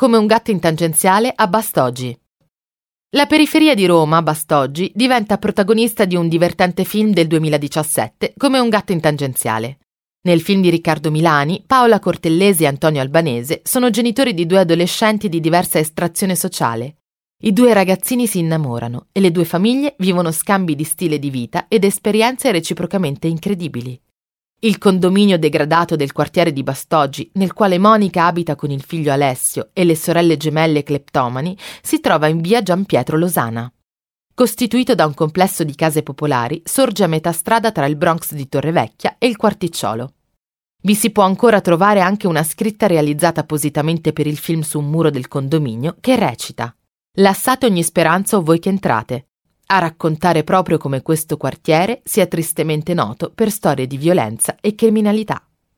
come un gatto in tangenziale a Bastoggi. La periferia di Roma, Bastoggi, diventa protagonista di un divertente film del 2017, come un gatto in tangenziale. Nel film di Riccardo Milani, Paola Cortellesi e Antonio Albanese sono genitori di due adolescenti di diversa estrazione sociale. I due ragazzini si innamorano e le due famiglie vivono scambi di stile di vita ed esperienze reciprocamente incredibili. Il condominio degradato del quartiere di Bastoggi, nel quale Monica abita con il figlio Alessio e le sorelle gemelle cleptomani, si trova in via Gian Pietro Losana. Costituito da un complesso di case popolari, sorge a metà strada tra il Bronx di Torrevecchia e il Quarticciolo. Vi si può ancora trovare anche una scritta realizzata appositamente per il film su un muro del condominio che recita Lassate ogni speranza o voi che entrate, a raccontare proprio come questo quartiere sia tristemente noto per storie di violenza e criminalità.